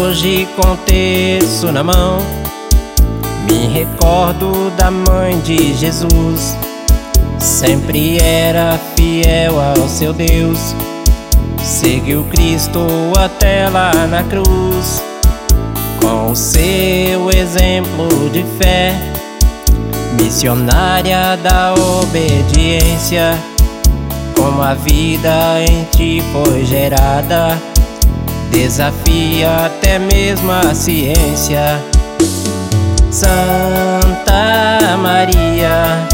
hoje com terço na mão, me recordo da mãe de Jesus. Sempre era fiel ao seu Deus, seguiu Cristo até lá na cruz. Com o seu exemplo de fé, missionária da obediência, como a vida em ti foi gerada desafia até mesmo a ciência. Santa Maria,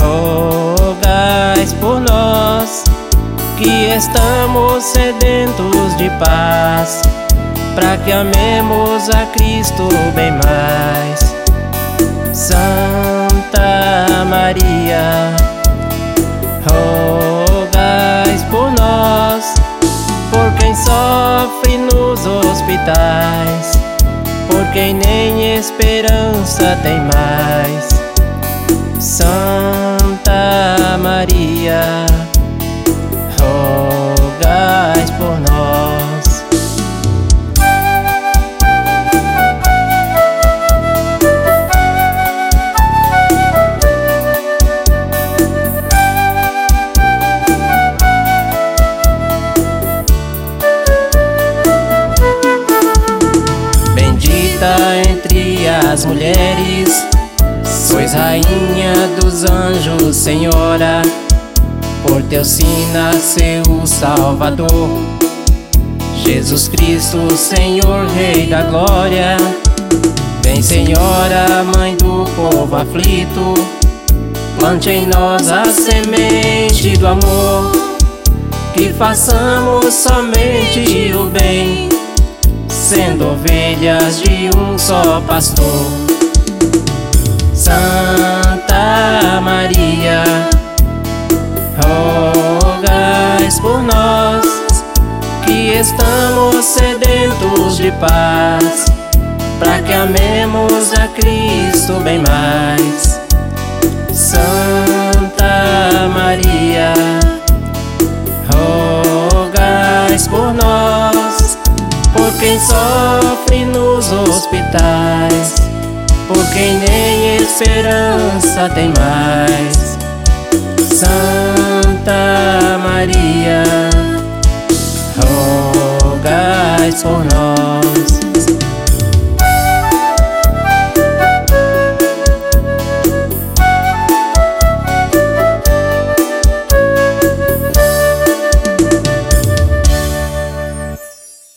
rogais por nós que estamos sedentos de paz, para que amemos a Cristo bem mais. Santa Maria, rogais hospitais, por quem nem esperança tem mais. Santa entre as mulheres. Sois rainha dos anjos, Senhora. Por teu sim nasceu o Salvador. Jesus Cristo, Senhor, Rei da Glória. Vem, Senhora, Mãe do povo aflito. Plante em nós a semente do amor. Que façamos somente o bem sendo ovelhas de um só pastor. Santa Maria, rogais por nós que estamos sedentos de paz, para que amemos a Cristo bem mais. Santa Maria, por quem sofre nos hospitais, por quem nem esperança tem mais. Santa Maria, rogais por nós.